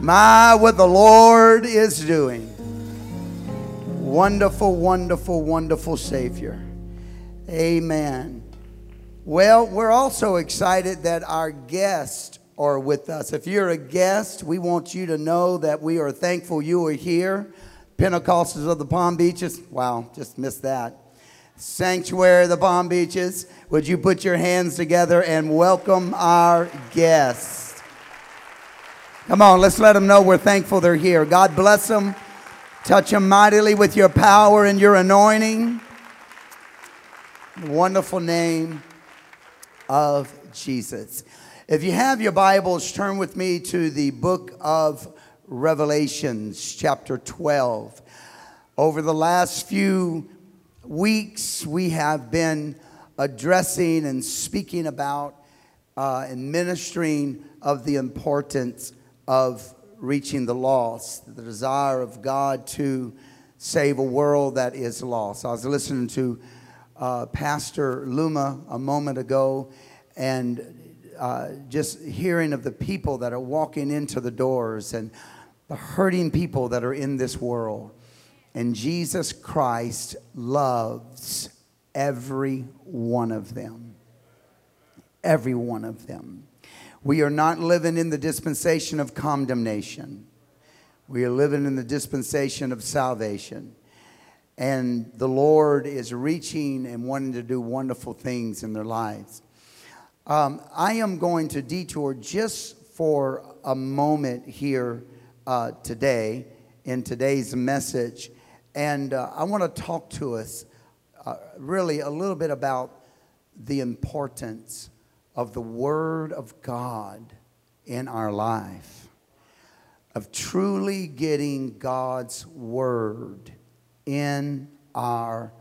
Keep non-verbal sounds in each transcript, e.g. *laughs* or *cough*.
My, what the Lord is doing. Wonderful, wonderful, wonderful Savior. Amen. Well, we're also excited that our guests are with us. If you're a guest, we want you to know that we are thankful you are here. Pentecostals of the Palm Beaches. Wow, just missed that. Sanctuary of the Palm Beaches. Would you put your hands together and welcome our guests? Come on, let's let them know we're thankful they're here. God bless them. Touch them mightily with your power and your anointing. The wonderful name of Jesus. If you have your Bibles, turn with me to the book of Revelations, chapter 12. Over the last few weeks, we have been addressing and speaking about uh, and ministering of the importance of reaching the lost, the desire of God to save a world that is lost. I was listening to uh, Pastor Luma a moment ago and uh, just hearing of the people that are walking into the doors and the hurting people that are in this world. And Jesus Christ loves every one of them. Every one of them. We are not living in the dispensation of condemnation. We are living in the dispensation of salvation. And the Lord is reaching and wanting to do wonderful things in their lives. Um, I am going to detour just for a moment here uh, today in today's message. And uh, I want to talk to us uh, really a little bit about the importance of the Word of God in our life, of truly getting God's Word in our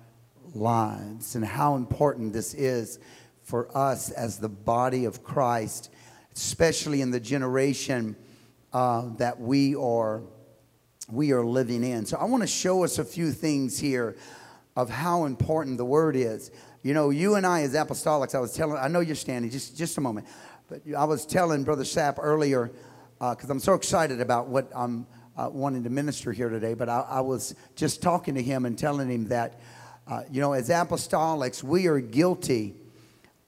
lives, and how important this is for us as the body of Christ, especially in the generation uh, that we are we are living in. So I want to show us a few things here of how important the word is. You know, you and I as apostolics, I was telling, I know you're standing, just, just a moment. But I was telling Brother Sapp earlier, because uh, I'm so excited about what I'm uh, wanting to minister here today, but I, I, was just talking to him and telling him that, uh, you know, as apostolics, we are guilty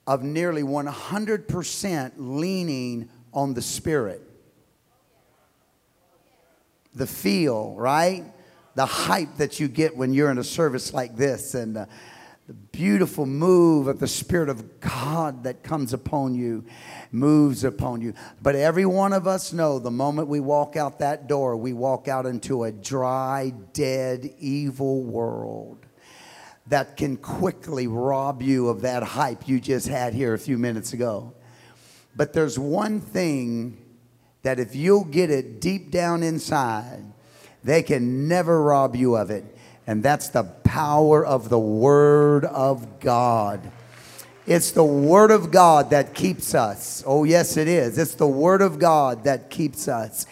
of nearly 100% leaning on the Spirit. The feel, right? The hype that you get when you're in a service like this. And, uh, the beautiful move of the Spirit of God that comes upon you, moves upon you. But every one of us know the moment we walk out that door, we walk out into a dry, dead, evil world that can quickly rob you of that hype you just had here a few minutes ago. But there's one thing that if you'll get it deep down inside, they can never rob you of it and that's the power of the Word of God. It's the Word of God that keeps us. Oh, yes, it is. It's the Word of God that keeps us.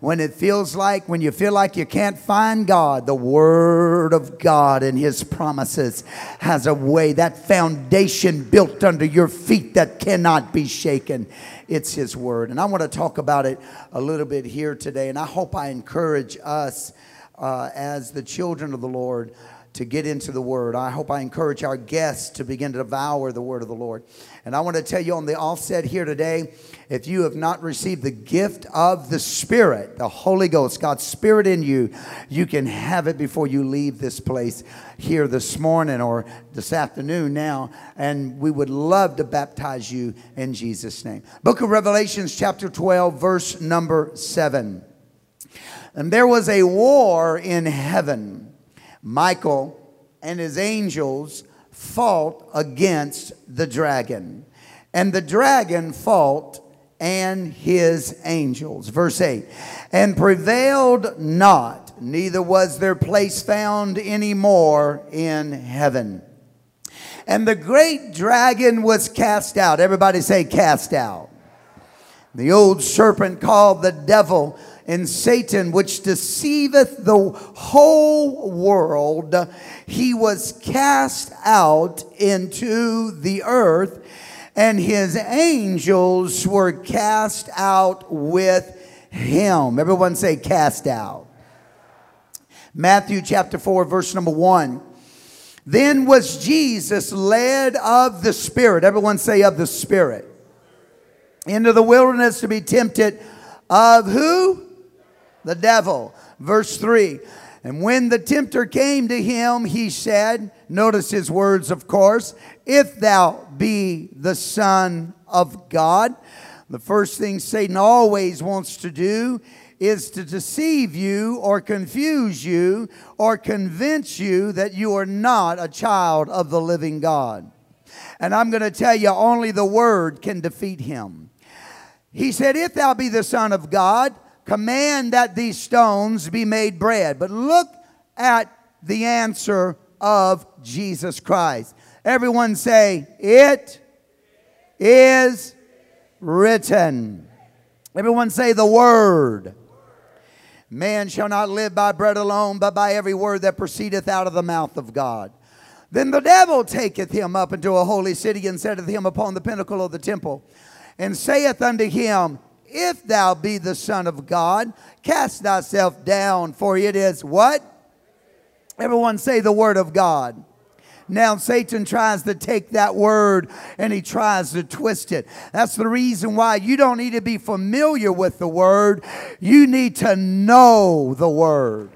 When it feels like, when you feel like you can't find God, the Word of God and His promises has a way, that foundation built under your feet that cannot be shaken. It's His Word. And I want to talk about it a little bit here today. And I hope I encourage us uh, as the children of the Lord to get into the Word. I hope I encourage our guests to begin to devour the Word of the Lord. And I want to tell you on the offset here today if you have not received the gift of the Spirit, the Holy Ghost, God's Spirit in you, you can have it before you leave this place here this morning or this afternoon now. And we would love to baptize you in Jesus' name. Book of Revelations, chapter 12, verse number 7. And there was a war in heaven. Michael and his angels fought against the dragon. And the dragon fought and his angels. Verse 8 And prevailed not, neither was their place found any more in heaven. And the great dragon was cast out. Everybody say, cast out. The old serpent called the devil and Satan, which deceiveth the whole world, he was cast out into the earth, and his angels were cast out with him. Everyone say, cast out. Matthew chapter 4, verse number 1. Then was Jesus led of the Spirit. Everyone say, of the Spirit. Into the wilderness to be tempted of who? The devil. Verse 3. And when the tempter came to him, he said, Notice his words, of course, if thou be the Son of God. The first thing Satan always wants to do is to deceive you or confuse you or convince you that you are not a child of the living God. And I'm going to tell you, only the Word can defeat him. He said, If thou be the Son of God, command that these stones be made bread. But look at the answer of Jesus Christ. Everyone say, It is written. Everyone say, The Word. Man shall not live by bread alone, but by every word that proceedeth out of the mouth of God. Then the devil taketh him up into a holy city and setteth him upon the pinnacle of the temple, and saith unto him, If thou be the Son of God, cast thyself down, for it is what? Everyone say the word of God. Now, Satan tries to take that word and he tries to twist it. That's the reason why you don't need to be familiar with the word, you need to know the word.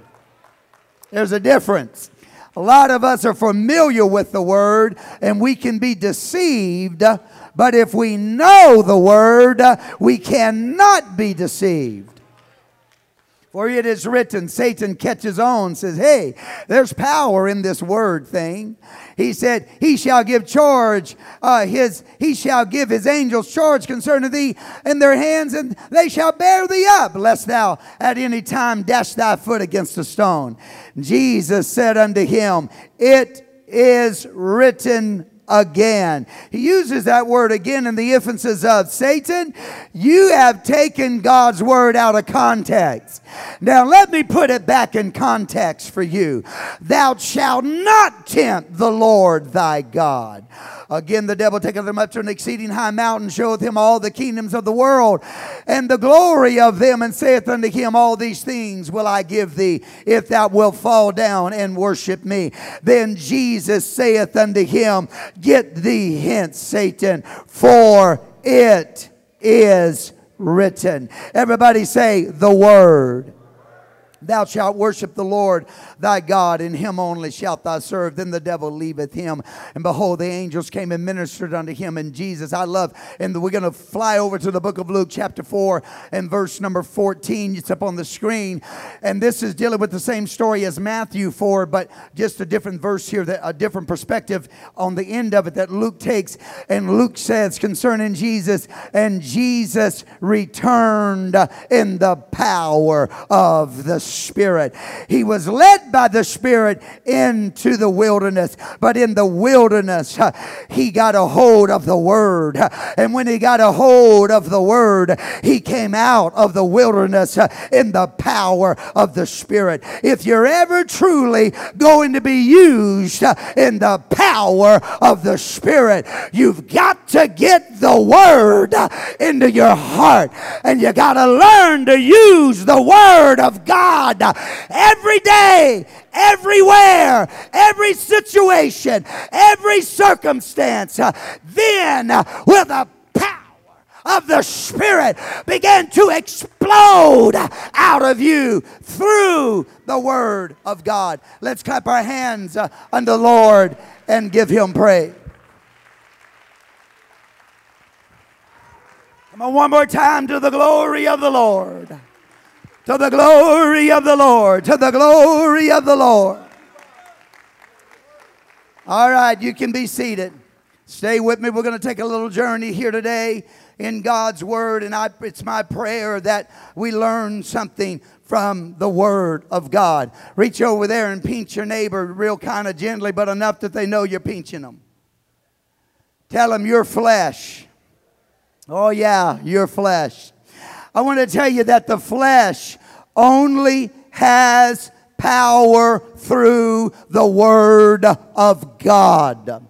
There's a difference. A lot of us are familiar with the word and we can be deceived, but if we know the word, we cannot be deceived. For it is written, Satan catches on, says, Hey, there's power in this word thing. He said, He shall give charge, uh, his, he shall give his angels charge concerning thee in their hands, and they shall bear thee up, lest thou at any time dash thy foot against a stone. Jesus said unto him, It is written again. He uses that word again in the emphasis of Satan, you have taken God's word out of context. Now, let me put it back in context for you. Thou shalt not tempt the Lord thy God. Again, the devil taketh him up to an exceeding high mountain, showeth him all the kingdoms of the world and the glory of them, and saith unto him, All these things will I give thee, if thou wilt fall down and worship me. Then Jesus saith unto him, Get thee hence, Satan, for it is written. Everybody say, The Word. Thou shalt worship the Lord thy God, and him only shalt thou serve. Then the devil leaveth him. And behold, the angels came and ministered unto him. And Jesus, I love, and we're going to fly over to the book of Luke, chapter 4, and verse number 14. It's up on the screen. And this is dealing with the same story as Matthew 4, but just a different verse here, a different perspective on the end of it that Luke takes. And Luke says concerning Jesus, and Jesus returned in the power of the Spirit. He was led by the Spirit into the wilderness, but in the wilderness, uh, he got a hold of the Word. And when he got a hold of the Word, he came out of the wilderness uh, in the power of the Spirit. If you're ever truly going to be used uh, in the power of the Spirit, you've got to get the Word into your heart. And you got to learn to use the Word of God God every day, everywhere, every situation, every circumstance. Then will the power of the Spirit begin to explode out of you through the Word of God. Let's clap our hands uh, unto the Lord and give Him praise. Come on, one more time to the glory of the Lord. To the glory of the Lord. To the glory of the Lord. All right, you can be seated. Stay with me. We're going to take a little journey here today in God's Word, and I, it's my prayer that we learn something from the Word of God. Reach over there and pinch your neighbor real kind of gently, but enough that they know you're pinching them. Tell them your flesh. Oh, yeah, your flesh. I want to tell you that the flesh only has power through the Word of God.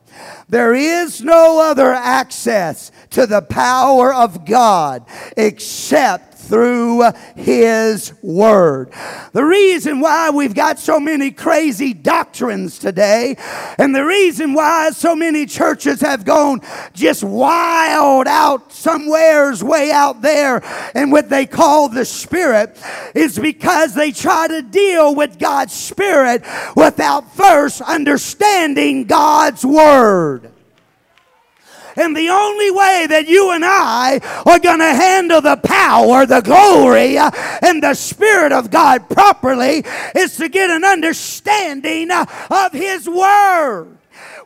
There is no other access to the power of God except through His Word. The reason why we've got so many crazy doctrines today, and the reason why so many churches have gone just wild out somewheres way out there and what they call the Spirit is because they try to deal with God's Spirit without first understanding God's Word. And the only way that you and I are going to handle the power, the glory, uh, and the Spirit of God properly is to get an understanding uh, of His Word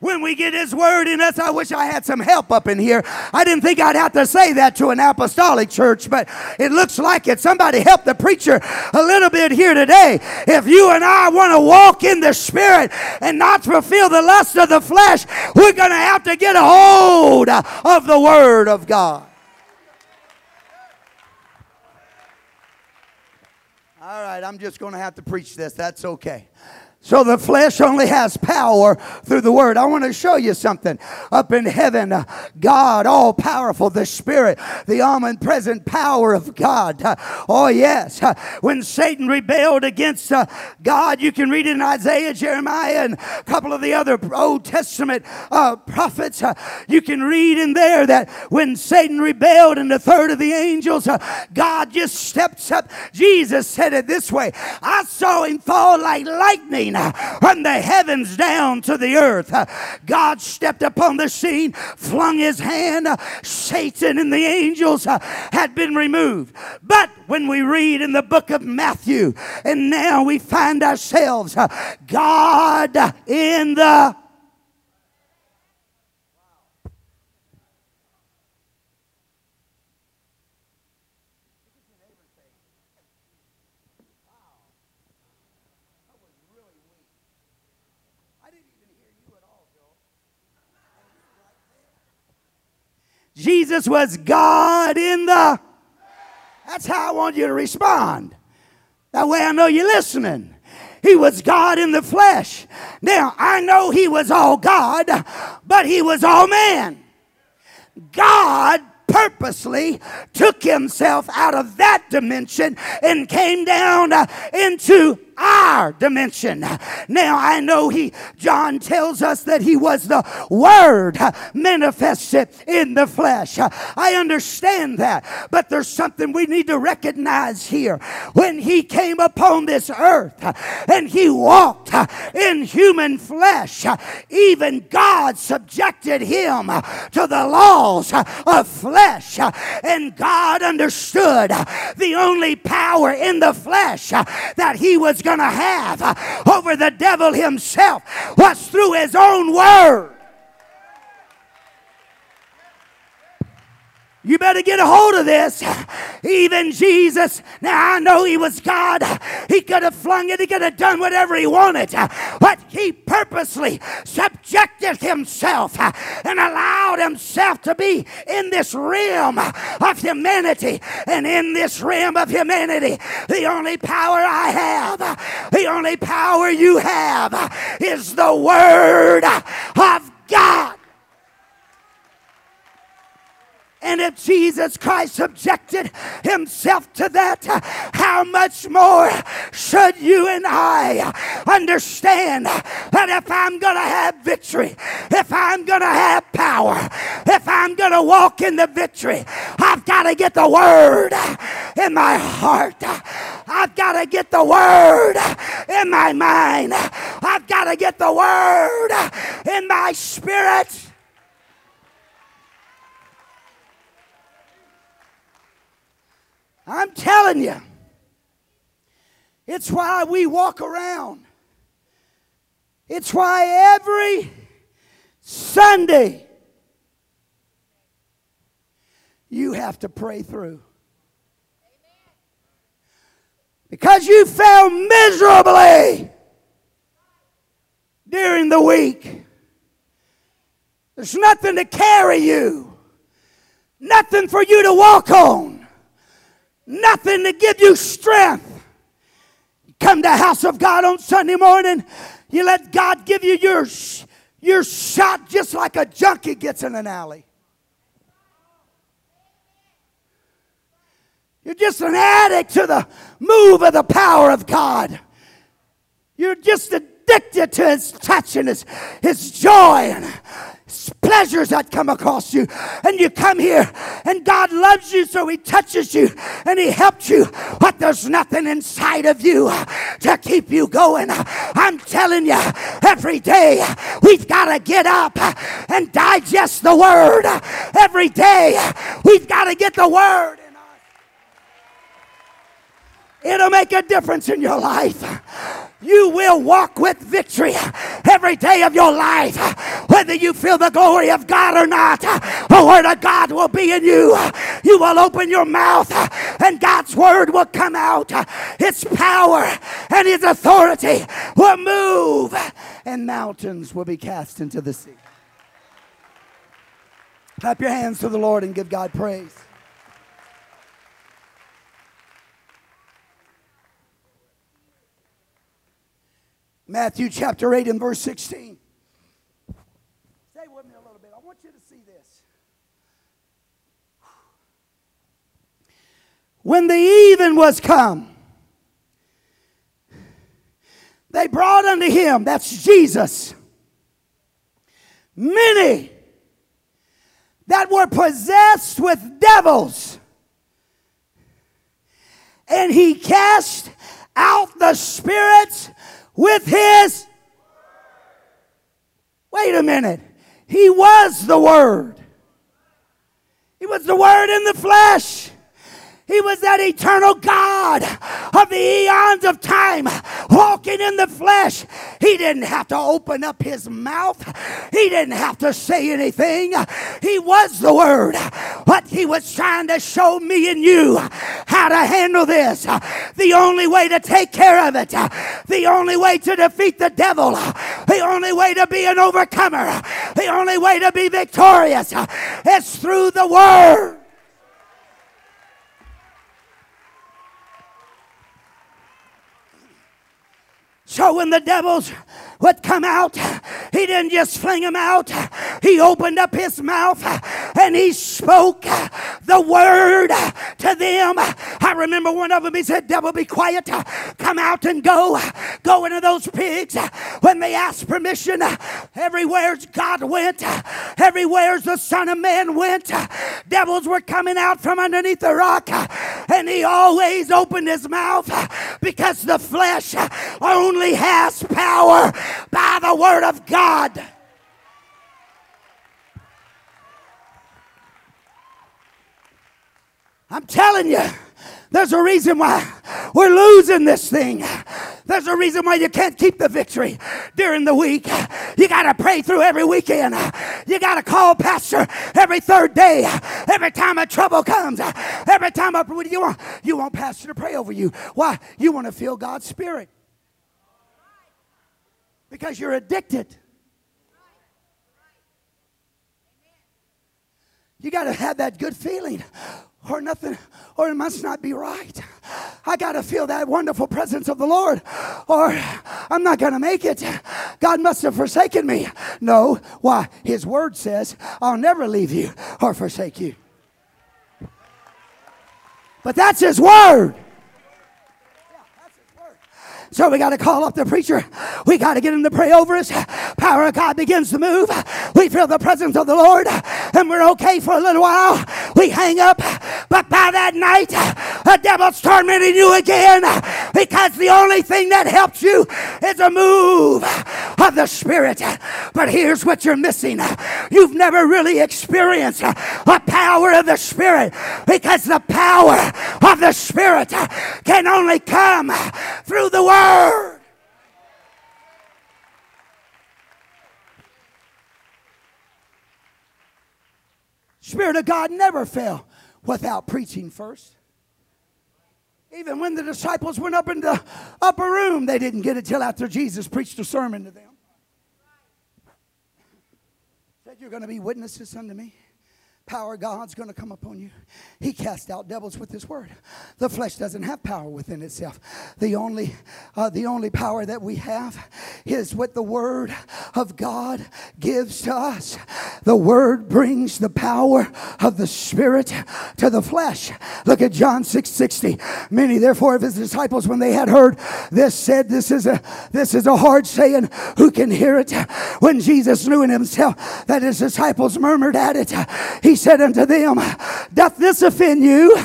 when we get His Word in us. I wish I had some help up in here. I didn't think I'd have to say that to an apostolic church, but it looks like it. Somebody help the preacher a little bit here today. If you and I want to walk in the Spirit and not fulfill the lust of the flesh, we're going to have to get a hold of the Word of God. All right, I'm just going to have to preach this. That's okay. So the flesh only has power through the word. I want to show you something. Up in heaven, uh, God, all powerful, the Spirit, the omnipresent power of God. Uh, oh, yes. Uh, when Satan rebelled against God, you can read it in Isaiah, Jeremiah, and a couple of the other Old Testament prophets. You can read in there that when Satan rebelled and the third of the angels, God just steps up. Jesus said it this way I saw him fall like lightning Uh, from the heavens down to the earth. Uh, God stepped upon the scene, flung his hand. Uh, Satan and the angels had been removed. But when we read in the book of Matthew, and now we find ourselves God in the Jesus was God in the. That's how I want you to respond. That way I know you're listening. He was God in the flesh. Now, I know he was all God, but he was all man. God purposely took himself out of that dimension and came down uh, into our dimension. Now I know he, John tells us that he was the Word manifested in the flesh. I understand that, but there's something we need to recognize here. When he came upon this earth and he walked in human flesh, even God subjected him to the laws of flesh, and God understood the only power in the flesh that he was going to have over the devil himself was through his own word. You better get a hold of this. Even Jesus, now I know he was God. He could have flung it, he could have done whatever he wanted. But he purposely subjected himself and allowed himself to be in this realm of humanity. And in this realm of humanity, the only power I have, the only power you have, is the Word of God. And if Jesus Christ subjected himself to that, how much more should you and I understand that if I'm going to have victory, if I'm going to have power, if I'm going to walk in the victory, I've got to get the word in my heart. I've got to get the word in my mind. I've got to get the word in my spirit. I'm telling you, it's why we walk around. It's why every Sunday you have to pray through. Because you fell miserably during the week. There's nothing to carry you, nothing for you to walk on nothing to give you strength. come to the house of God on Sunday morning, you let God give you your, your shot just like a junkie gets in an alley. You're just an addict to the move of the power of God. You're just addicted to His touch and His, his joy and pleasures that come across you. And you come here and God loves you, so He touches you and He helps you. But there's nothing inside of you to keep you going. I'm telling you, every day we've got to get up and digest the Word. Every day we've got to get the Word. It'll make a difference in your life. You will walk with victory every day of your life. Whether you feel the glory of God or not, the word of God will be in you. You will open your mouth and God's word will come out. Its power and His authority will move and mountains will be cast into the sea. Clap your hands to the Lord and give God praise. Matthew chapter 8 and verse 16. Stay with me a little bit. I want you to see this. When the even was come, they brought unto him, that's Jesus, many that were possessed with devils. And he cast out the spirits with his. Wait a minute. He was the Word. He was the Word in the flesh. He was that eternal God of the eons of time walking in the flesh. He didn't have to open up his mouth, he didn't have to say anything. He was the Word. But he was trying to show me and you how to handle this. The only way to take care of it, the only way to defeat the devil, the only way to be an overcomer, the only way to be victorious is through the Word. So when the devils would come out, he didn't just fling them out. He opened up his mouth and he spoke the word to them. I remember one of them, he said, Devil, be quiet. Come out and go. Go into those pigs. When they asked permission, everywhere's God went, everywhere's the Son of Man went. Devils were coming out from underneath the rock, and he always opened his mouth because the flesh only only has power by the Word of God. I'm telling you, there's a reason why we're losing this thing. There's a reason why you can't keep the victory during the week. You got to pray through every weekend. You got to call pastor every third day. Every time a trouble comes, every time a, you want you want pastor to pray over you. Why? You want to feel God's spirit because you're addicted. You got to have that good feeling, or nothing, or it must not be right. I got to feel that wonderful presence of the Lord, or I'm not going to make it. God must have forsaken me. No, why? His word says, I'll never leave you or forsake you. But that's His word. So we got to call up the preacher. We got to get him to pray over us. Power of God begins to move. We feel the presence of the Lord and we're okay for a little while. We hang up. But by that night, the devil's tormenting you again because the only thing that helps you is a move of the Spirit. But here's what you're missing you've never really experienced the power of the Spirit because the power of the Spirit can only come through the Word word. Spirit of God never fell without preaching first. Even when the disciples went up in the upper room, they didn't get it till after Jesus preached a sermon to them. Said, You're going to be witnesses unto me. Power God's going to come upon you. He cast out devils with his word. The flesh doesn't have power within itself. The only, uh, the only power that we have is what the word of God gives to us. The word brings the power of the spirit to the flesh. Look at John 6 60. Many therefore of his disciples, when they had heard this, said, This is a this is a hard saying. Who can hear it? When Jesus knew in himself that his disciples murmured at it, he said unto them, Doth this offend you?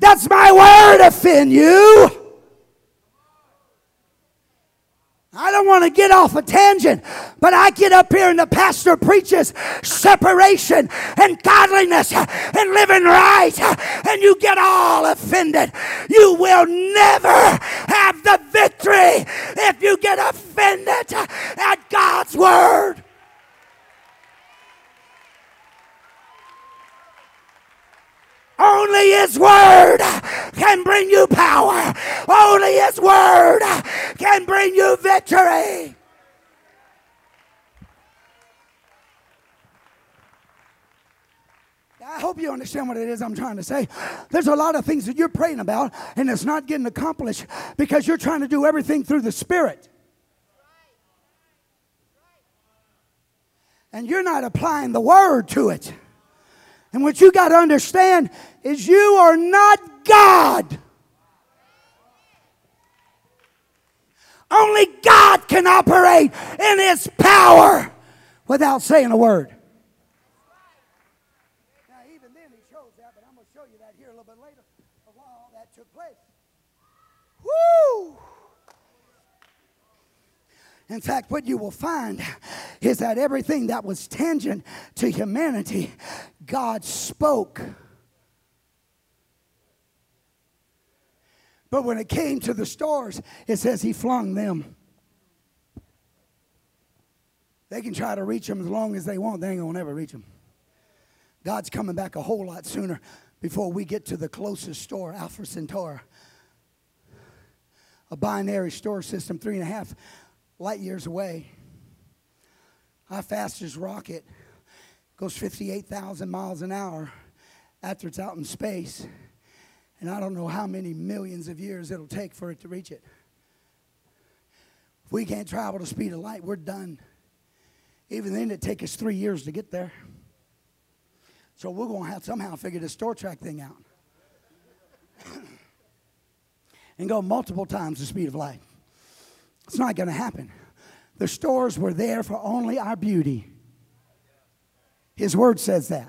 Does my word offend you? I don't want to get off a tangent, but I get up here and the pastor preaches separation and godliness and living right, and you get all offended. You will never have the victory if you get offended at God's word. Only His Word can bring you power. Only His Word can bring you victory. I hope you understand what it is I'm trying to say. There's a lot of things that you're praying about, and it's not getting accomplished because you're trying to do everything through the Spirit. And you're not applying the Word to it. And what you got to understand is you are not God. Only God can operate in His power without saying a word. Now, even then, He shows that, but I'm going to show you that here a little bit later of all that took place. Woo! In fact, what you will find is that everything that was tangent to humanity, God spoke. But when it came to the stars, it says he flung them. They can try to reach them as long as they want, they ain't gonna never reach them. God's coming back a whole lot sooner before we get to the closest star, Alpha Centauri. A binary star system, three and a half light years away. Our fastest rocket goes 58,000 miles an hour after it's out in space. And I don't know how many millions of years it'll take for it to reach it. If we can't travel the speed of light, we're done. Even then, it'd take us three years to get there. So we're going to have somehow figure this Star Trek thing out. *laughs* and go multiple times the speed of light. It's not going to happen. The stores were there for only our beauty. His word says that.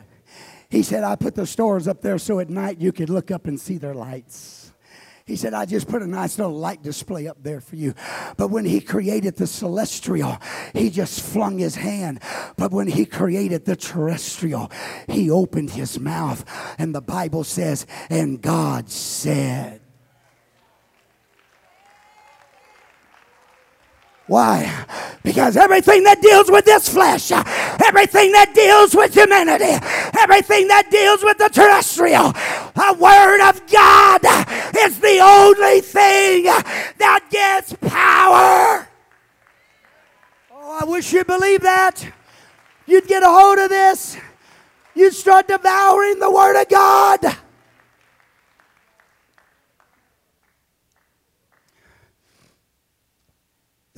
He said, I put the stores up there so at night you could look up and see their lights. He said, I just put a nice little light display up there for you. But when he created the celestial, he just flung his hand. But when he created the terrestrial, he opened his mouth. And the Bible says, and God said, Why? Because everything that deals with this flesh, everything that deals with humanity, everything that deals with the terrestrial, the Word of God is the only thing that gets power. Oh, I wish you believed that. You'd get a hold of this. You'd start devouring the Word of God.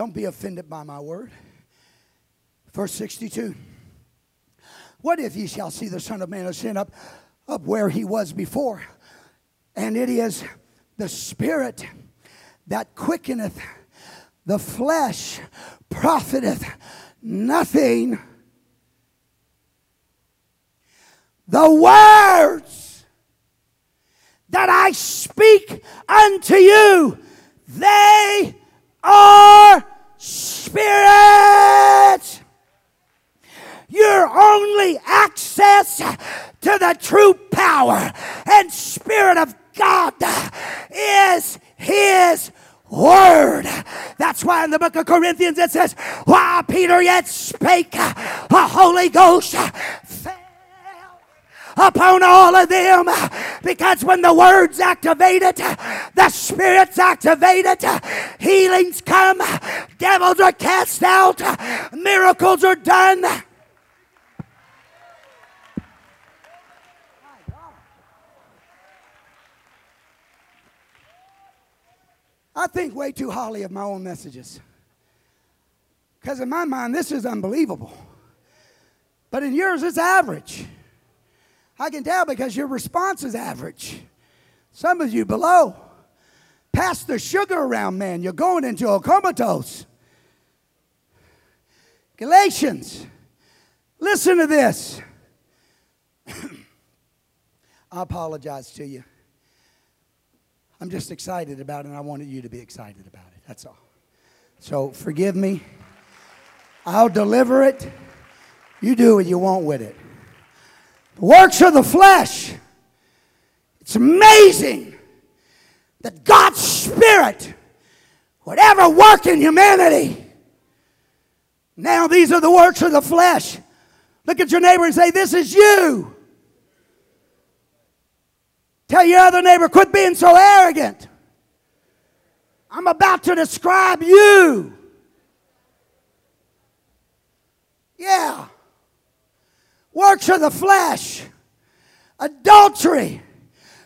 Don't be offended by my word. Verse 62. What if ye shall see the Son of Man ascend up, up where he was before? And it is the Spirit that quickeneth, the flesh profiteth nothing. The words that I speak unto you, they are spirit. Your only access to the true power and spirit of God is His word. That's why in the book of Corinthians it says, while Peter yet spake, the Holy Ghost fell upon all of them because when the word's activated, the spirit's activated, healings come, devils are cast out, miracles are done. I think way too highly of my own messages. Because in my mind, this is unbelievable. But in yours, it's average. I can tell because your response is average. Some of you below. Pass the sugar around, man. You're going into a comatose. Galatians, listen to this. *coughs* I apologize to you. I'm just excited about it, and I wanted you to be excited about it. That's all. So forgive me. I'll deliver it. You do what you want with it. The works of the flesh. It's amazing that God's Spirit would ever work in humanity. Now, these are the works of the flesh. Look at your neighbor and say, This is you. Tell your other neighbor, quit being so arrogant. I'm about to describe you. Yeah. Works of the flesh, adultery,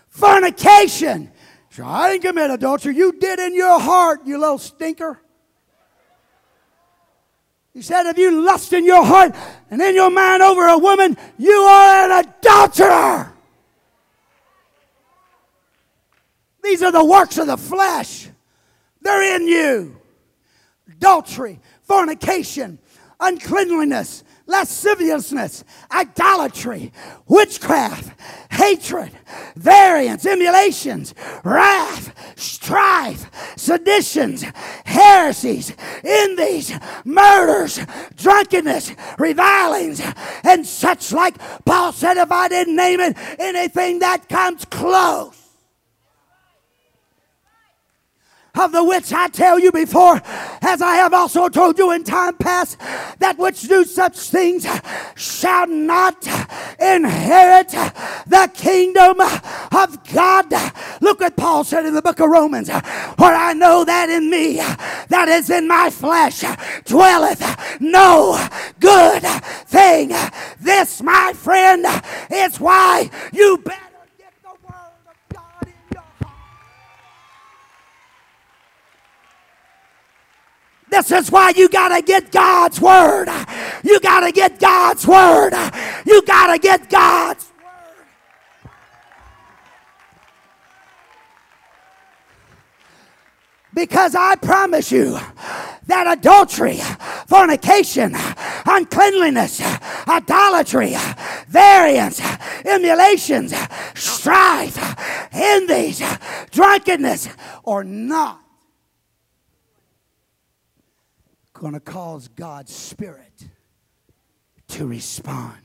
fornication. So I didn't commit adultery. You did in your heart, you little stinker. He said, if you lust in your heart and in your mind over a woman, you are an adulterer. These are the works of the flesh. They're in you. Adultery, fornication, uncleanliness, lasciviousness, idolatry, witchcraft, hatred, variance, emulations, wrath, strife, seditions, heresies, envies, murders, drunkenness, revilings, and such like. Paul said, if I didn't name it, anything that comes close. Of the which I tell you before, as I have also told you in time past, that which do such things shall not inherit the kingdom of God. Look what Paul said in the book of Romans, for I know that in me, that is in my flesh, dwelleth no good thing. This, my friend, is why you better This is why you got to get God's word. You got to get God's word. You got to get God's word. Because I promise you that adultery, fornication, uncleanliness, idolatry, variance, emulations, strife, envies, drunkenness, or not going to cause God's Spirit to respond.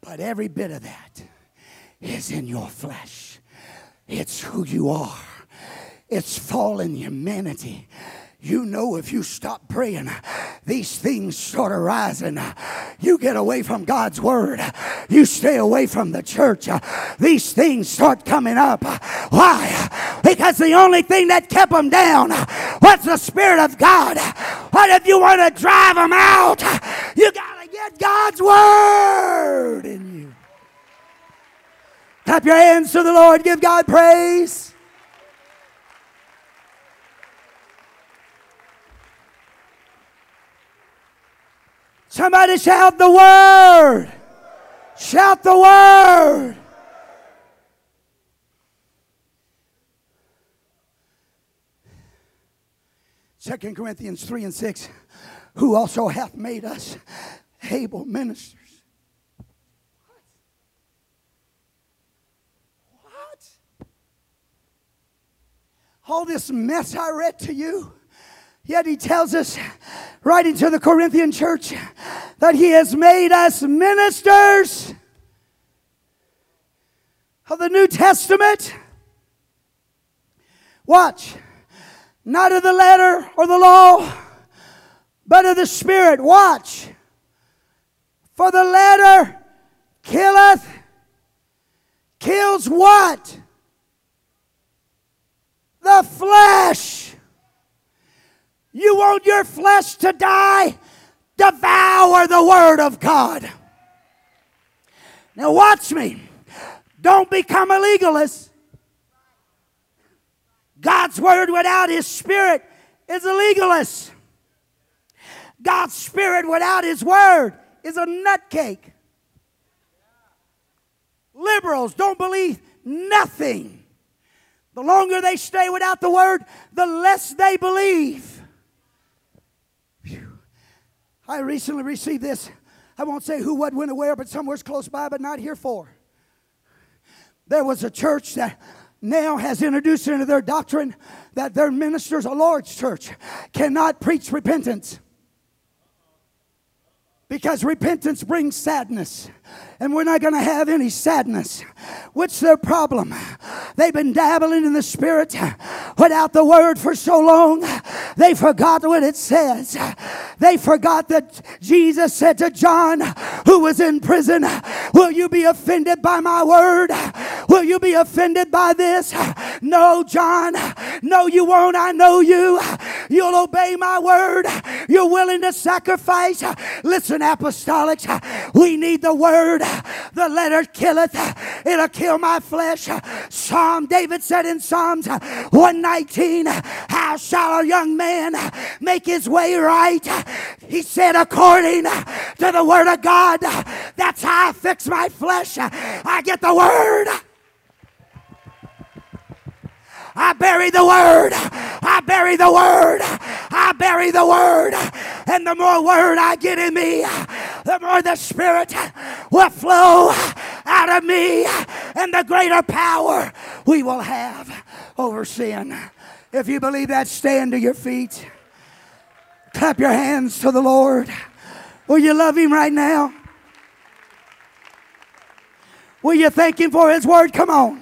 But every bit of that is in your flesh. It's who you are. It's fallen humanity. You know, if you stop praying, these things start arising. You get away from God's word. You stay away from the church. These things start coming up. Why? Because the only thing that kept them down was the Spirit of God. But if you want to drive them out, you got to get God's word in you. Clap your hands to the Lord. Give God praise. Somebody shout the word. Shout the word. Second Corinthians 3 and 6, who also hath made us able ministers. What? What? All this mess I read to you Yet he tells us, writing to the Corinthian church, that he has made us ministers of the New Testament. Watch. Not of the letter or the law, but of the Spirit. Watch. For the letter killeth, kills what? The flesh. You want your flesh to die? Devour the Word of God. Now, watch me. Don't become a legalist. God's word without his spirit is a legalist. God's spirit without his word is a nutcake. Liberals don't believe nothing. The longer they stay without the word, the less they believe. I recently received this. I won't say who, what, when, or where, but somewhere's close by, but not here for. There was a church that now has introduced into their doctrine that their ministers, a Lord's church, cannot preach repentance because repentance brings sadness and we're not going to have any sadness. What's their problem? They've been dabbling in the Spirit without the Word for so long, they forgot what it says. They forgot that Jesus said to John, who was in prison, Will you be offended by my Word? Will you be offended by this? No, John. No, you won't. I know you. You'll obey my Word. You're willing to sacrifice. Listen, apostolics, we need the Word. The letter killeth, it'll kill my flesh. Psalm, David said in Psalms 119, How shall a young man make his way right? He said, according to the word of God. That's how I fix my flesh. I get the word. I bury the word. I bury the word. I bury the word. And the more word I get in me, the more the Spirit will flow out of me, and the greater power we will have over sin. If you believe that, stand to your feet. Clap your hands to the Lord. Will you love Him right now? Will you thank Him for His word? Come on.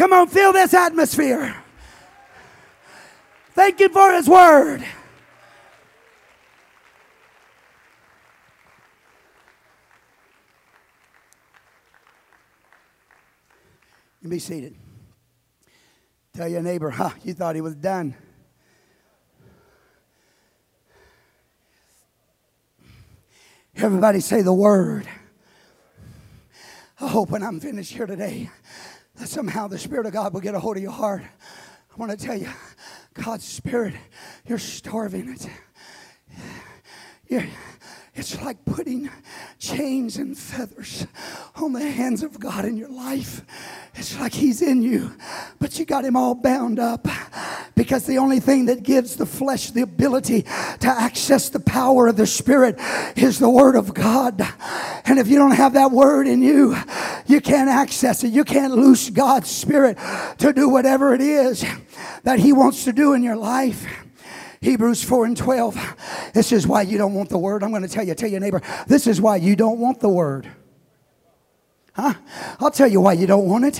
Come on, feel this atmosphere. Thank Him for His word. You be seated. Tell your neighbor, huh, you thought he was done. Everybody say the word. I hope when I'm finished here today that somehow the Spirit of God will get a hold of your heart. I want to tell you, God's Spirit, you're starving it. You're, it's like putting chains and feathers on the hands of God in your life. It's like He's in you, but you got Him all bound up because the only thing that gives the flesh the ability to access the power of the Spirit is the Word of God. And if you don't have that Word in you, you can't access it. You can't loose God's Spirit to do whatever it is that He wants to do in your life. Hebrews 4 and 12. This is why you don't want the word. I'm going to tell you, tell your neighbor, this is why you don't want the word. Huh? I'll tell you why you don't want it.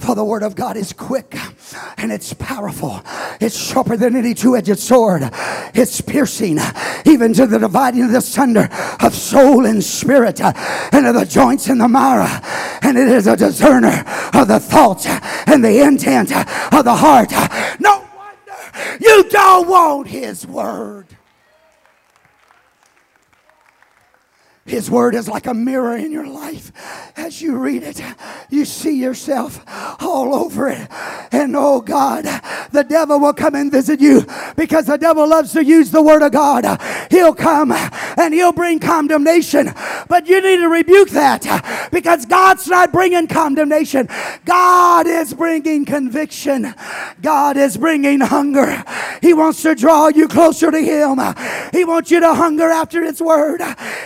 For the word of God is quick and it's powerful. It's sharper than any two edged sword. It's piercing even to the dividing of the sunder of soul and spirit and of the joints and the marrow. And it is a discerner of the thoughts and the intent of the heart. No wonder you don't want his word. His word is like a mirror in your life. As you read it, you see yourself all over it. And oh God, the devil will come and visit you because the devil loves to use the word of God. He'll come and he'll bring condemnation. But you need to rebuke that because God's not bringing condemnation. God is bringing conviction. God is bringing hunger. He wants to draw you closer to Him. He wants you to hunger after His word.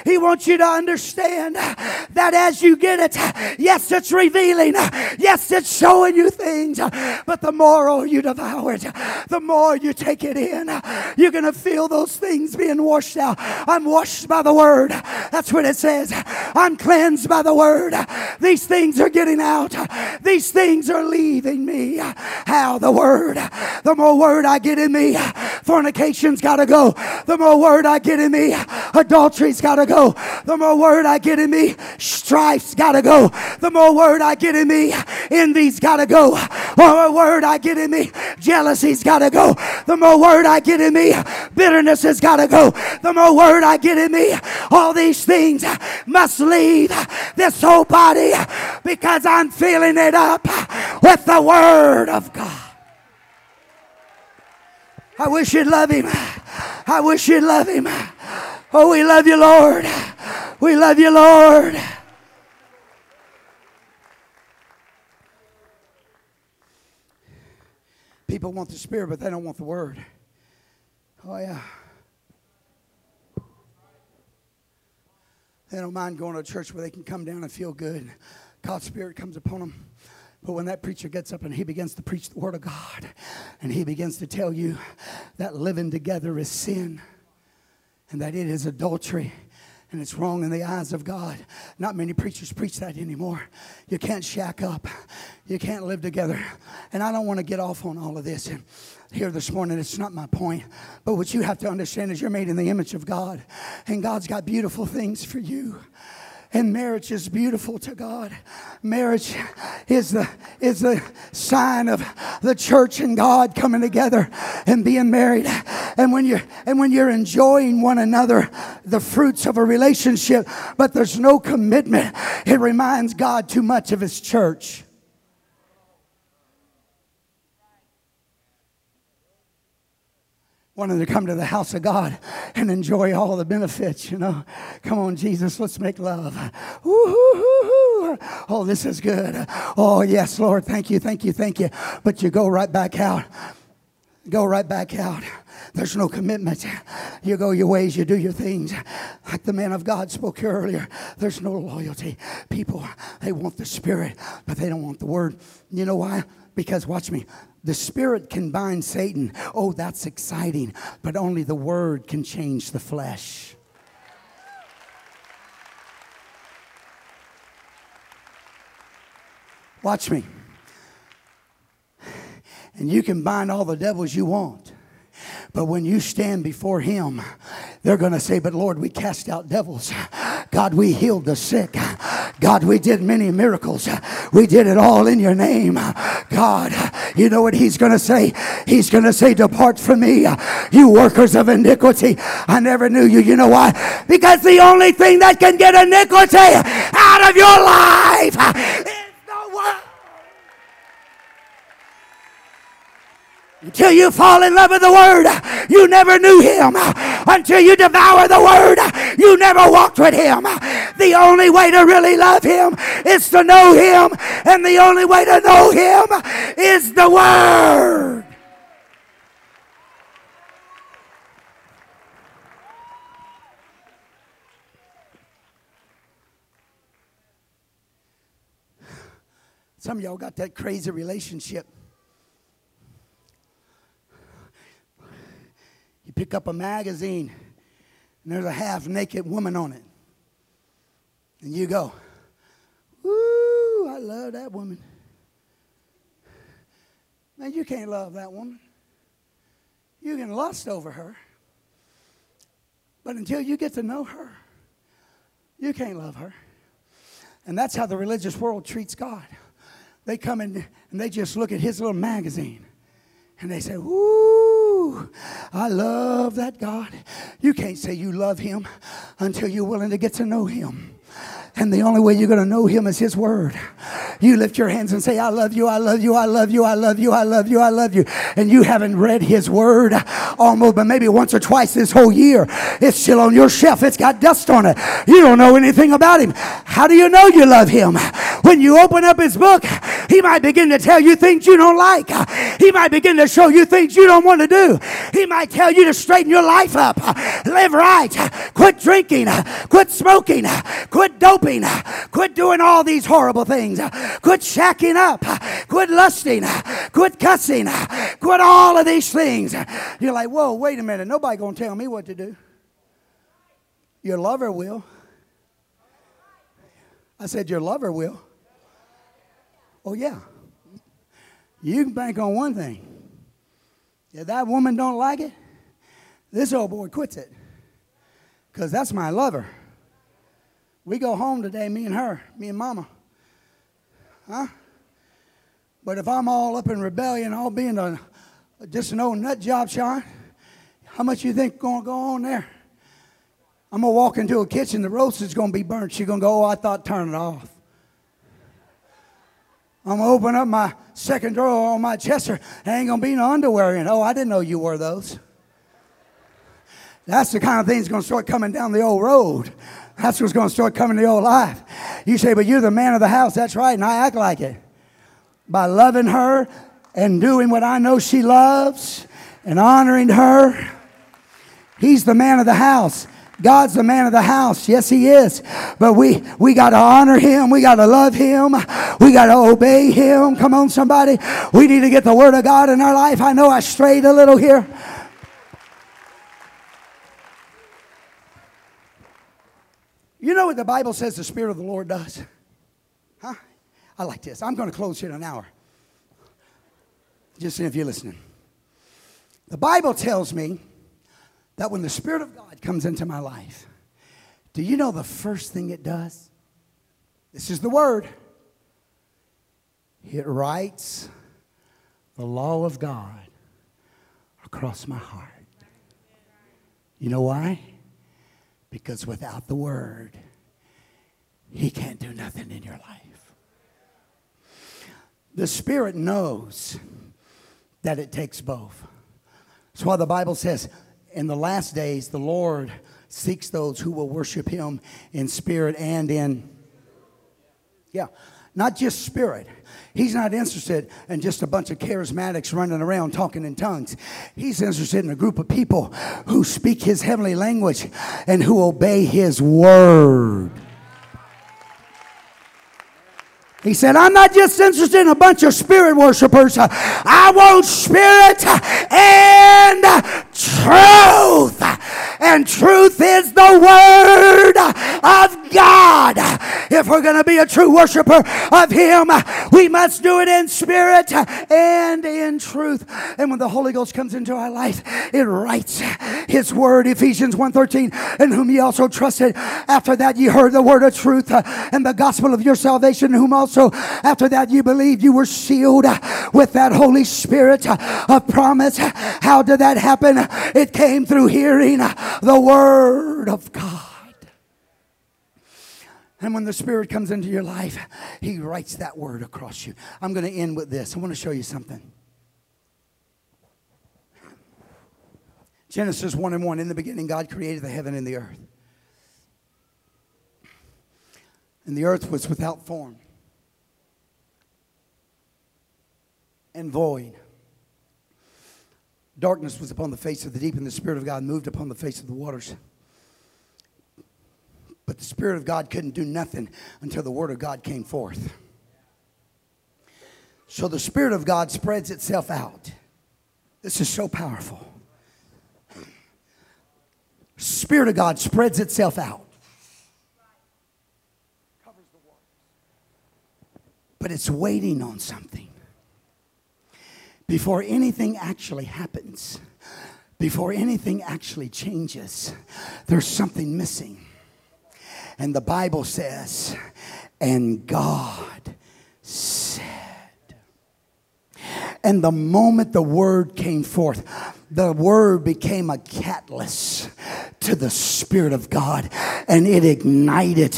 He wants you to understand that as you get it, yes, it's revealing. Yes, it's showing you things. But the more oh, you devour it, the more you take it in, you're going to feel those things being washed out. I'm washed by the word. That's what it says. I'm cleansed by the word. These things are getting out. These things are leaving me. How the word. The more word I get in me, fornication's got to go. The more word I get in me, adultery's got to go. The more word I get in me, strife's got to go. The more word I get in me, envy's got to go. The more word I get in me, jealousy's got to go. The more word I get in me, bitterness has got to go. The more word I get in me, all these things must leave this whole body because I'm filling it up with the Word of God. I wish you'd love Him. I wish you'd love Him. Oh, we love you, Lord. We love you, Lord. People want the Spirit, but they don't want the Word. Oh, yeah. They don't mind going to a church where they can come down and feel good. God's Spirit comes upon them. But when that preacher gets up and he begins to preach the Word of God, and he begins to tell you that living together is sin, and that it is adultery, and it's wrong in the eyes of God. Not many preachers preach that anymore. You can't shack up, you can't live together. And I don't want to get off on all of this and here this morning. It's not my point. But what you have to understand is you're made in the image of God, and God's got beautiful things for you. And marriage is beautiful to God. Marriage is the, is the sign of the church and God coming together and being married. And when you're, and when you're enjoying one another, the fruits of a relationship, but there's no commitment, it reminds God too much of His church. Wanting to come to the house of God and enjoy all the benefits, you know. Come on, Jesus, let's make love. Oh, this is good. Oh, yes, Lord, thank you, thank you, thank you. But you go right back out. Go right back out. There's no commitment. You go your ways, you do your things. Like the man of God spoke earlier, there's no loyalty. People, they want the spirit, but they don't want the word. You know why? Because, watch me, the Spirit can bind Satan. Oh, that's exciting. But only the Word can change the flesh. Watch me. And you can bind all the devils you want. But when you stand before Him, they're going to say, But Lord, we cast out devils. God, we healed the sick. God, we did many miracles. We did it all in your name. God, you know what He's going to say? He's going to say, Depart from me, you workers of iniquity. I never knew you. You know why? Because the only thing that can get iniquity out of your life Until you fall in love with the Word, you never knew Him. Until you devour the Word, you never walked with Him. The only way to really love Him is to know Him, and the only way to know Him is the Word. Some of y'all got that crazy relationship pick up a magazine and there's a half naked woman on it. And you go, Ooh, I love that woman. Man, you can't love that woman. You can lust over her. But until you get to know her, you can't love her. And that's how the religious world treats God. They come in and they just look at his little magazine and they say, I love that God. You can't say you love him until you're willing to get to know him. And the only way you're going to know him is his word. You lift your hands and say, I love you, I love you, I love you, I love you, I love you, I love you. And you haven't read his word almost, but maybe once or twice this whole year. It's still on your shelf. It's got dust on it. You don't know anything about him. How do you know you love him? When you open up his book, he might begin to tell you things you don't like. He might begin to show you things you don't want to do. He might tell you to straighten your life up, live right, quit drinking, quit smoking, quit doping, quit doing all these horrible things, quit shacking up, quit lusting, quit cussing, quit all of these things. You're like, whoa, wait a minute. Nobody gonna tell me what to do. Your lover will. I said, Your lover will. Oh, yeah. You can bank on one thing. If that woman don't like it, this old boy quits it. Because that's my lover. We go home today, me and her, me and mama. Huh? But if I'm all up in rebellion, all being a, just an old nut job, Sean, how much you think going to go on there? I'm going to walk into a kitchen, the roast is going to be burnt. She's going to go, oh, I thought turn it off. I'm gonna open up my second drawer on my chester. There ain't gonna be no underwear in. Oh, I didn't know you wore those. That's the kind of thing that's gonna start coming down the old road. That's what's gonna start coming to your life. You say, but you're the man of the house. That's right, and I act like it. By loving her and doing what I know she loves and honoring her. He's the man of the house. God's the man of the house. Yes, he is. But we we got to honor him. We got to love him. We got to obey him. Come on, somebody. We need to get the word of God in our life. I know I strayed a little here. You know what the Bible says the Spirit of the Lord does? Huh? I like this. I'm going to close here in an hour. Just if you're listening. The Bible tells me that when the Spirit of God comes into my life, do you know the first thing it does? This is the Word. It writes the law of God across my heart. You know why? Because without the Word, He can't do nothing in your life. The Spirit knows that it takes both. That's why the Bible says, in the last days, the Lord seeks those who will worship Him in spirit and in, yeah, not just spirit. He's not interested in just a bunch of charismatics running around talking in tongues. He's interested in a group of people who speak His heavenly language and who obey His word. He said, I'm not just interested in a bunch of spirit worshipers. I want spirit and truth. And truth is the word of God. If we're going to be a true worshiper of Him, we must do it in spirit and in truth. And when the Holy Ghost comes into our life, it writes His word, Ephesians 1.13, in whom ye also trusted. After that, ye heard the word of truth and the gospel of your salvation, whom also after that you believed you were sealed with that Holy Spirit of promise. How did that happen? It came through hearing the word of God. And when the Spirit comes into your life, He writes that word across you. I'm going to end with this. I want to show you something. Genesis 1 and 1 In the beginning, God created the heaven and the earth. And the earth was without form and void. Darkness was upon the face of the deep, and the Spirit of God moved upon the face of the waters. But the Spirit of God couldn't do nothing until the Word of God came forth. So the Spirit of God spreads itself out. This is so powerful. Spirit of God spreads itself out. But it's waiting on something. Before anything actually happens, before anything actually changes, there's something missing. And the Bible says, and God said. And the moment the word came forth, the word became a catalyst to the Spirit of God and it ignited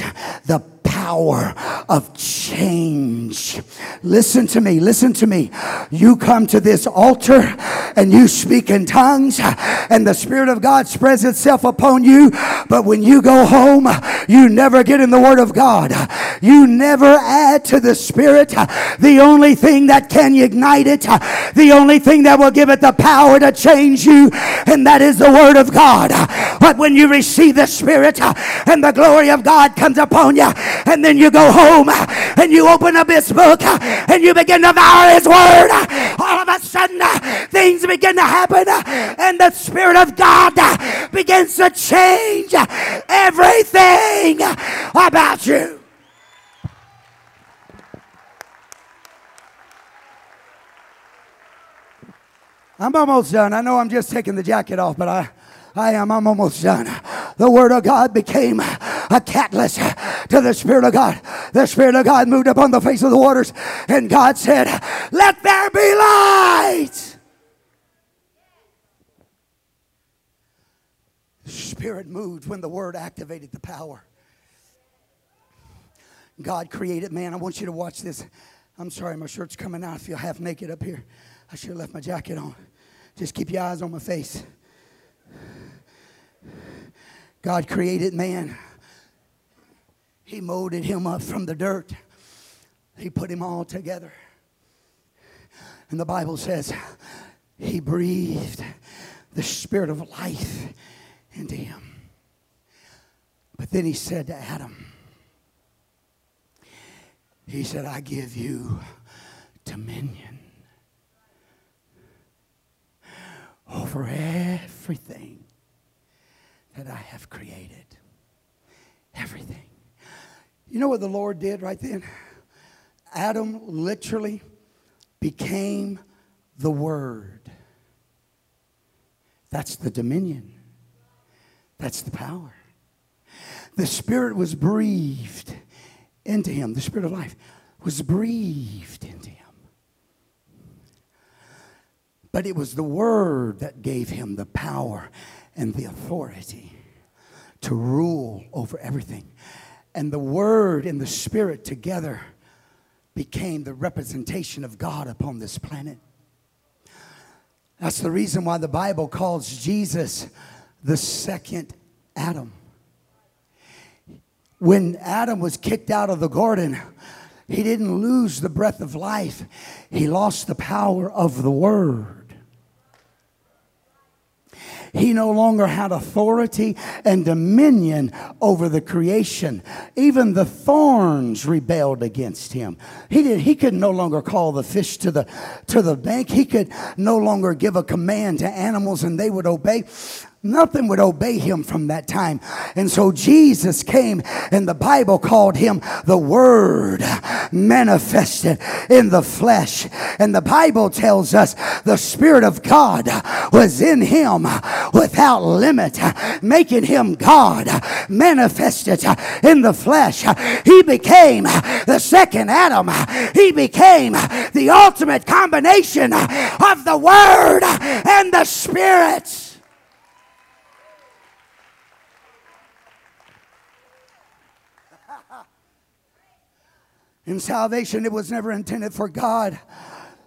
the power of change. Listen to me, listen to me. You come to this altar and you speak in tongues, and the Spirit of God spreads itself upon you. But when you go home, you never get in the Word of God. You never add to the Spirit. The only thing that can ignite it, the only thing that will give it the power to change you, and that is the Word of God. But when you receive the Spirit and the glory of God comes upon you, and then you go home Uh, and you open up His book uh, and you begin to devour His Word, uh, all of a sudden things begin to happen and the Spirit of God begins to change everything about you. I'm almost done. I know I'm just taking the jacket off, but I, I am. I'm almost done. The Word of God became a catalyst to the Spirit of God. The Spirit of God moved upon the face of the waters, and God said, Let there be light. Spirit moved when the Word activated the power. God created man. I want you to watch this. I'm sorry, my shirt's coming out. I feel half naked up here. I should have left my jacket on. Just keep your eyes on my face. God created man. He molded him up from the dirt. He put him all together. And the Bible says he breathed the spirit of life into him. But then he said to Adam, He said, I give you dominion over everything that I have created. Everything. You know what the Lord did right then? Adam literally became the Word. That's the dominion. That's the power. The Spirit was breathed into him. The Spirit of life was breathed into him. But it was the Word that gave him the power and the authority to rule over everything. And the Word and the Spirit together became the representation of God upon this planet. That's the reason why the Bible calls Jesus the second Adam. When Adam was kicked out of the garden, he didn't lose the breath of life, he lost the power of the word. He no longer had authority and dominion over the creation. Even the thorns rebelled against him. He, did, he could no longer call the fish to the, to the bank. He could no longer give a command to animals and they would obey. Nothing would obey him from that time. And so Jesus came, and the Bible called him the Word manifested in the flesh. And the Bible tells us the Spirit of God was in him without limit, making him God manifested in the flesh. He became the second Adam, he became the ultimate combination of the Word and the Spirit. In salvation, it was never intended for God,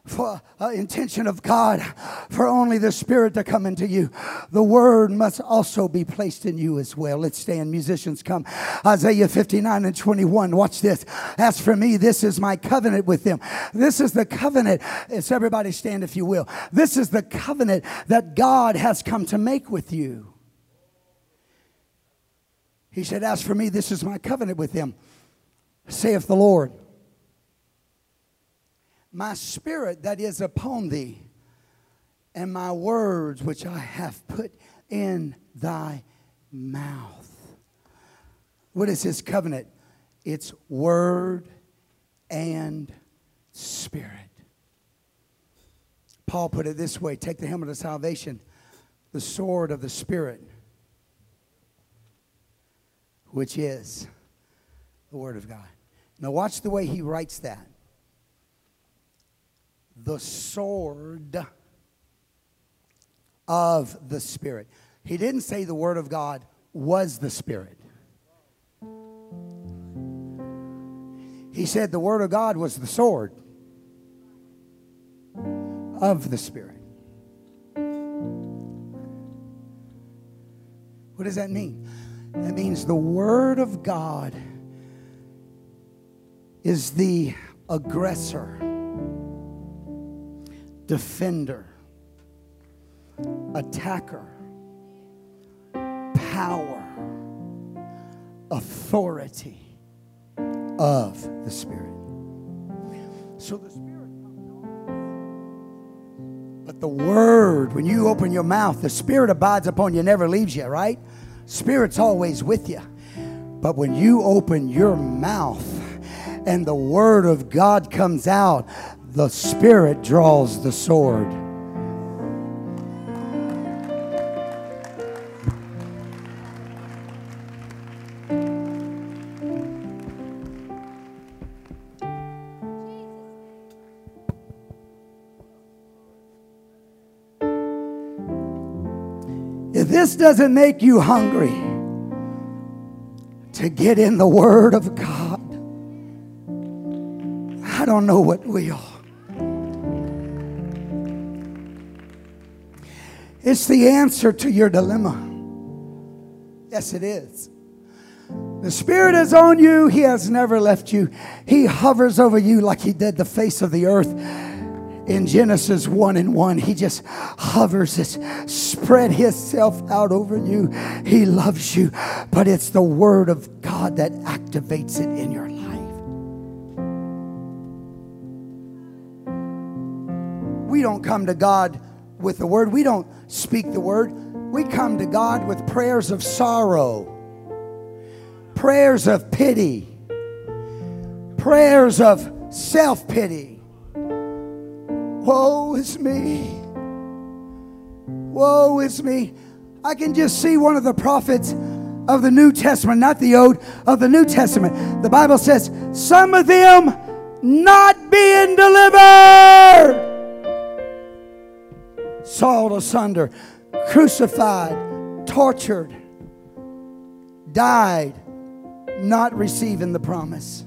for uh, intention of God, for only the Spirit to come into you. The Word must also be placed in you as well. Let's stand, musicians, come. Isaiah 59 and 21. Watch this. As for me, this is my covenant with them. This is the covenant. It's everybody stand, if you will. This is the covenant that God has come to make with you. He said, As for me, this is my covenant with them, saith the Lord my spirit that is upon thee, and my words which I have put in thy mouth. What is his covenant? It's word and spirit. Paul put it this way take the helmet of salvation, the sword of the Spirit, which is the Word of God. Now, watch the way he writes that the sword of the Spirit. He didn't say the Word of God was the Spirit. He said the Word of God was the sword of the Spirit. What does that mean? That means the Word of God is the aggressor defender, attacker, power, authority of the Spirit. So the Spirit comes. But the Word, when you open your mouth, the Spirit abides upon you, never leaves you, right? Spirit's always with you. But when you open your mouth and the Word of God comes out, the Spirit draws the sword. If this doesn't make you hungry to get in the Word of God, I don't know what will. It's the answer to your dilemma. Yes, it is. The Spirit is on you. He has never left you. He hovers over you like He did the face of the earth in Genesis 1 and 1. He just hovers, it's spread Himself out over you. He loves you, but it's the Word of God that activates it in your life. We don't come to God with the Word, we don't speak the Word. We come to God with prayers of sorrow, prayers of pity, prayers of self pity. Woe is me. Woe is me. I can just see one of the prophets of the New Testament, not the Old, of the New Testament. The Bible says, some of them not being delivered. Sawed asunder crucified, tortured, died, not receiving the promise.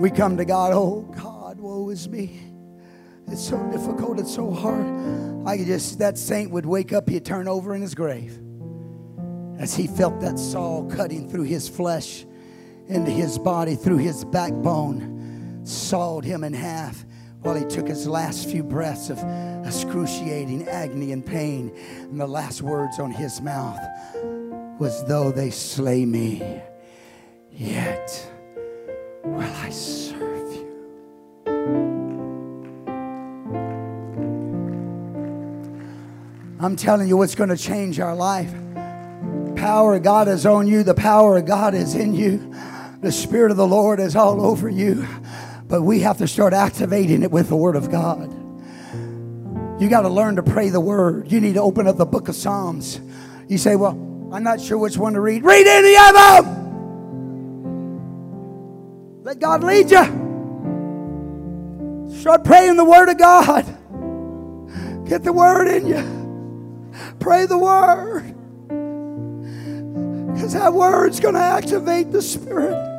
We come to God, oh God, woe is me. It's so difficult, it's so hard. I could just, that saint would wake up, he'd turn over in his grave as he felt that saw cutting through his flesh into his body, through his backbone, sawed him in half while he took his last few breaths of excruciating agony and pain. And the last words on his mouth was, Though they slay me, yet will I serve you. I'm telling you what's going to change our life. Power of God is on you, the power of God is in you, the Spirit of the Lord is all over you. But we have to start activating it with the Word of God. You got to learn to pray the Word. You need to open up the book of Psalms. You say, Well, I'm not sure which one to read. Read any of them! Let God lead you. Start praying the Word of God. Get the Word in you. Pray the Word. Because that Word's going to activate the Spirit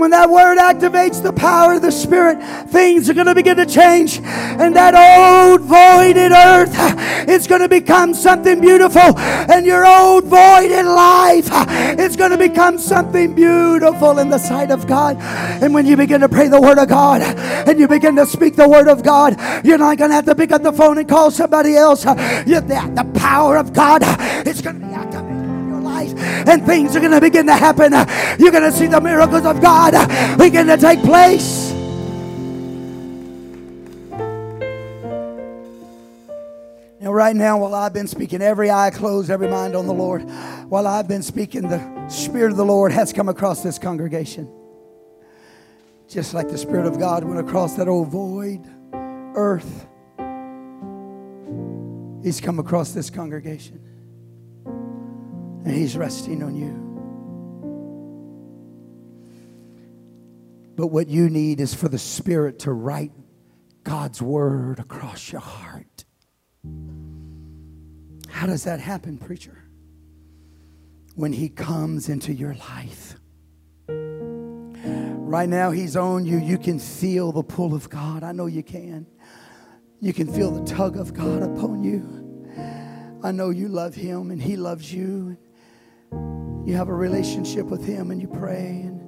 when that word activates the power of the Spirit, things are going to begin to change. And that old voided earth is going to become something beautiful. And your old voided life is going to become something beautiful in the sight of God. And when you begin to pray the word of God and you begin to speak the word of God, you're not going to have to pick up the phone and call somebody else. The power of God is going to be activated life and things are going to begin to happen. You're going to see the miracles of God begin to take place. And right now, while I've been speaking, every eye closed, every mind on the Lord, while I've been speaking, the Spirit of the Lord has come across this congregation. Just like the Spirit of God went across that old void earth, He's come across this congregation and He's resting on you. But what you need is for the Spirit to write God's Word across your heart. How does that happen, preacher? When He comes into your life. Right now, He's on you. You can feel the pull of God. I know you can. You can feel the tug of God upon you. I know you love Him and He loves you you have a relationship with him and you pray and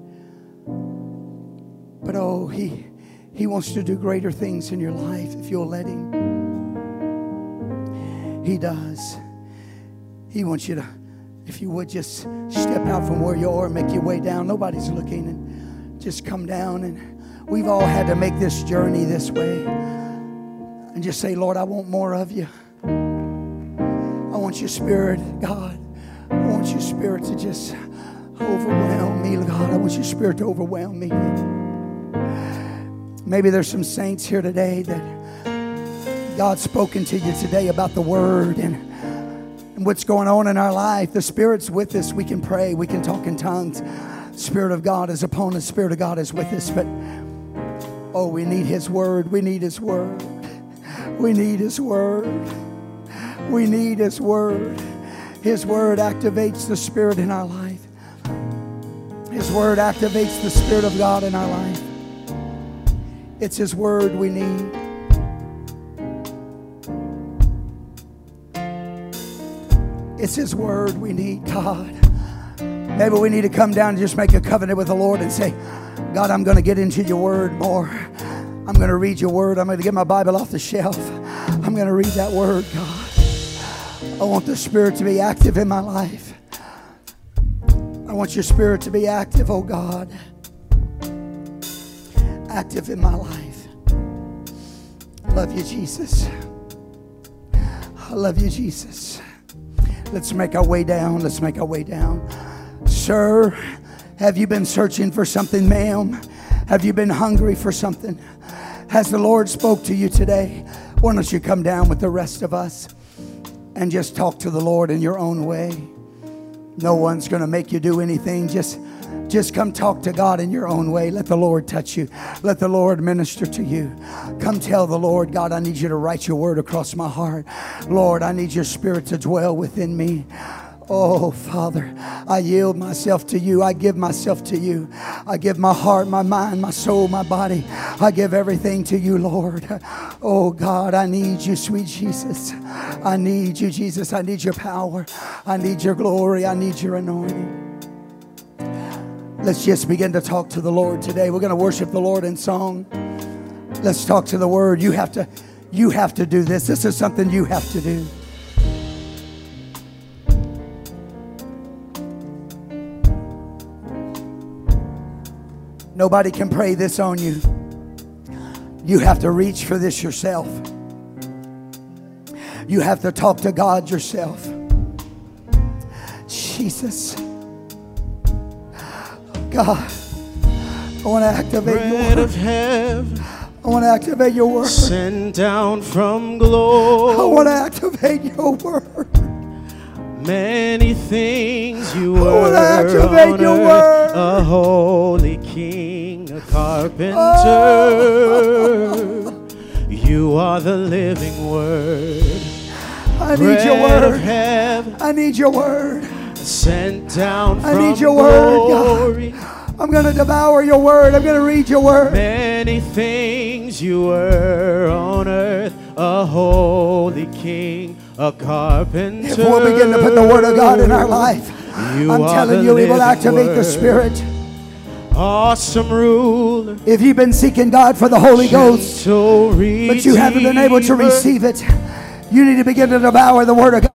but oh he he wants to do greater things in your life if you'll let him. He does. He wants you to if you would just step out from where you are and make your way down. Nobody's looking and just come down and we've all had to make this journey this way and just say lord i want more of you. I want your spirit god want your spirit to just overwhelm me, God. I want your spirit to overwhelm me. Maybe there's some saints here today that God's spoken to you today about the word and, and what's going on in our life. The Spirit's with us. We can pray, we can talk in tongues. Spirit of God is upon us, Spirit of God is with us. But oh, we need His word. We need His word. We need His word. We need His word. His word activates the Spirit in our life. His Word activates the Spirit of God in our life. It's His Word we need. It's His Word we need, God. Maybe we need to come down and just make a covenant with the Lord and say, God, I'm going to get into your Word more. I'm going to read your Word. I'm going to get my Bible off the shelf. I'm going to read that Word, God. I want the Spirit to be active in my life. I want your Spirit to be active, oh God. Active in my life. Love you, Jesus. I love you, Jesus. Let's make our way down. Let's make our way down. Sir, have you been searching for something, ma'am? Have you been hungry for something? Has the Lord spoke to you today? Why don't you come down with the rest of us and just talk to the Lord in your own way? No one's going to make you do anything. Just just come talk to God in your own way. Let the Lord touch you. Let the Lord minister to you. Come tell the Lord, God, I need you to write your word across my heart. Lord, I need your spirit to dwell within me. Oh, Father, I yield myself to you. I give myself to you. I give my heart, my mind, my soul, my body. I give everything to you, Lord. Oh, God, I need you, sweet Jesus. I need you, Jesus. I need your power. I need your glory. I need your anointing. Let's just begin to talk to the Lord today. We're going to worship the Lord in song. Let's talk to the word. You have to you have to do this. This is something you have to do. Nobody can pray this on you. You have to reach for this yourself. You have to talk to God yourself. Jesus. God, I want to activate Bread your of word. heaven, I want to activate your word. sent down from glory. I want to activate your word. Many things you were activate on your earth, word. a holy king, a carpenter. Oh. You are the living word. I need your Bread word. heaven, I need your word. sent down I from need your word, God. glory. I'm going to devour your word. I'm going to read your word. Many things you were on earth, a holy king, a carpenter. If we'll begin to put the word of God in our life, You I'm telling you, it will activate the. Spirit. Awesome ruler, If you've been seeking God for the Holy Ghost, but you haven't been able to receive it, you need to begin to devour the word of God.